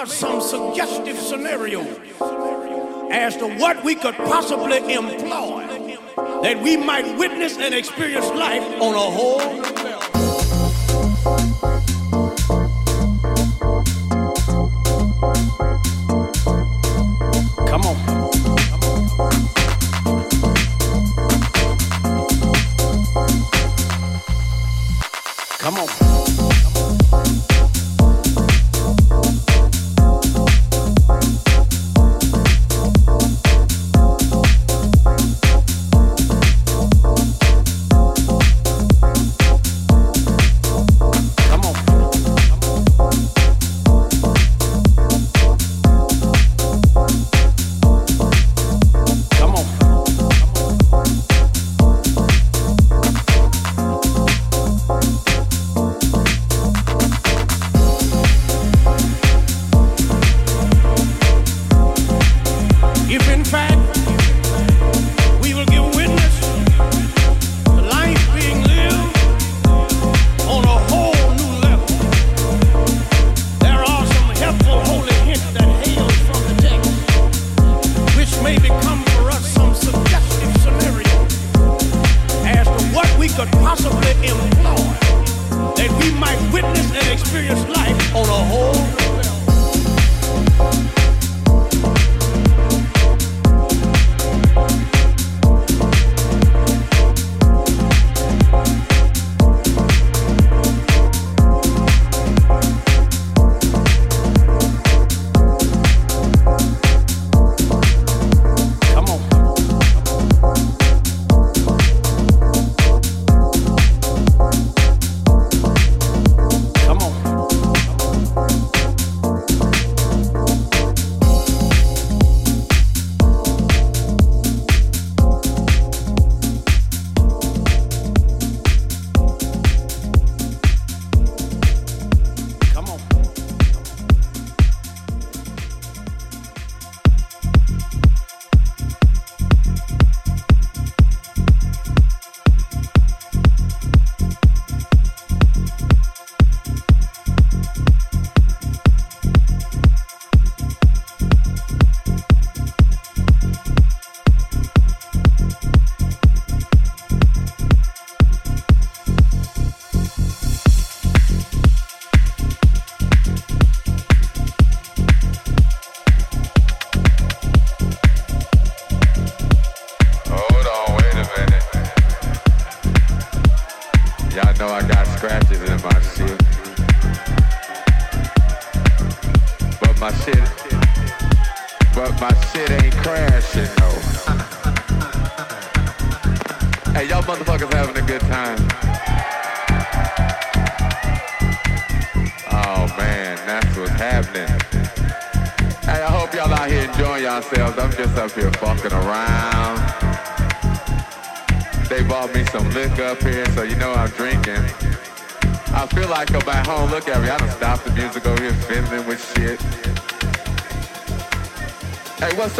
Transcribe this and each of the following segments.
us some suggestive scenarios as to what we could possibly employ that we might witness and experience life on a whole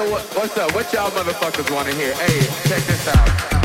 what, what's up? What y'all motherfuckers want to hear? Hey, check this out.